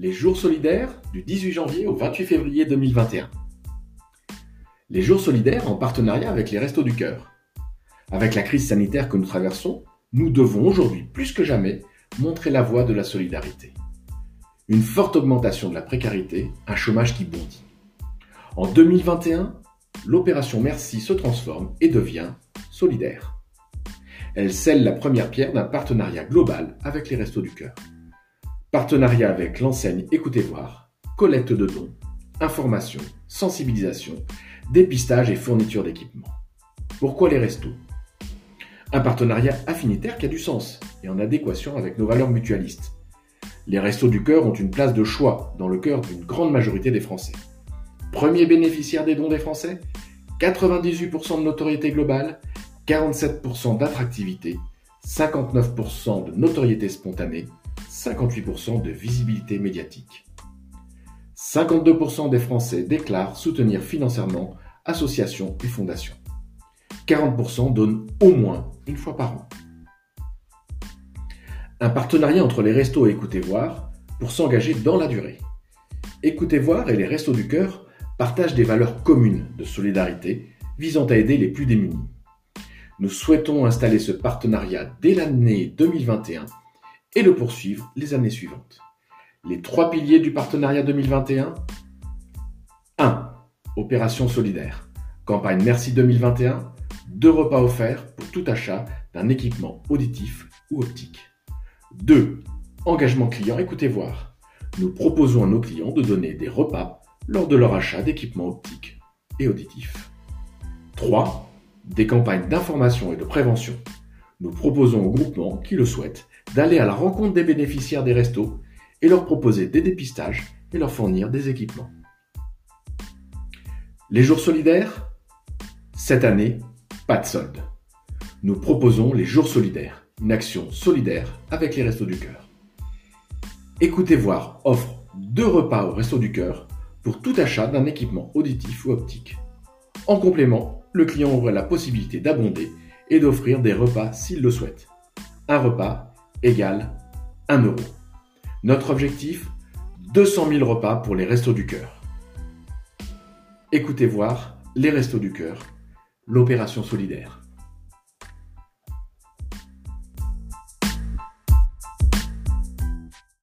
les jours solidaires du 18 janvier au 28 février 2021. Les jours solidaires en partenariat avec les Restos du Cœur. Avec la crise sanitaire que nous traversons, nous devons aujourd'hui plus que jamais montrer la voie de la solidarité. Une forte augmentation de la précarité, un chômage qui bondit. En 2021, l'opération Merci se transforme et devient solidaire. Elle scelle la première pierre d'un partenariat global avec les Restos du Cœur. Partenariat avec l'enseigne Écoutez voir, collecte de dons, information, sensibilisation, dépistage et fourniture d'équipements. Pourquoi les restos? Un partenariat affinitaire qui a du sens et en adéquation avec nos valeurs mutualistes. Les restos du cœur ont une place de choix dans le cœur d'une grande majorité des Français. Premier bénéficiaire des dons des Français 98% de notoriété globale, 47% d'attractivité, 59% de notoriété spontanée, 58% de visibilité médiatique. 52% des Français déclarent soutenir financièrement associations et fondations. 40% donnent au moins une fois par an. Un partenariat entre les restos et Écoutez Voir pour s'engager dans la durée. Écoutez Voir et les Restos du Cœur partagent des valeurs communes de solidarité visant à aider les plus démunis. Nous souhaitons installer ce partenariat dès l'année 2021 et le poursuivre les années suivantes. Les trois piliers du partenariat 2021 1. Opération solidaire. Campagne Merci 2021. Deux repas offerts pour tout achat d'un équipement auditif ou optique. 2. Engagement client, écoutez voir. Nous proposons à nos clients de donner des repas lors de leur achat d'équipements optiques et auditifs. 3. Des campagnes d'information et de prévention. Nous proposons aux groupements qui le souhaitent d'aller à la rencontre des bénéficiaires des restos et leur proposer des dépistages et leur fournir des équipements. Les jours solidaires? Cette année, pas de solde. Nous proposons les jours solidaires, une action solidaire avec les Restos du Cœur. Écoutez voir offre deux repas au Resto du Cœur pour tout achat d'un équipement auditif ou optique. En complément, le client aurait la possibilité d'abonder et d'offrir des repas s'il le souhaite. Un repas égale 1 euro. Notre objectif 200 000 repas pour les Restos du Cœur. Écoutez voir les Restos du Cœur, l'opération solidaire.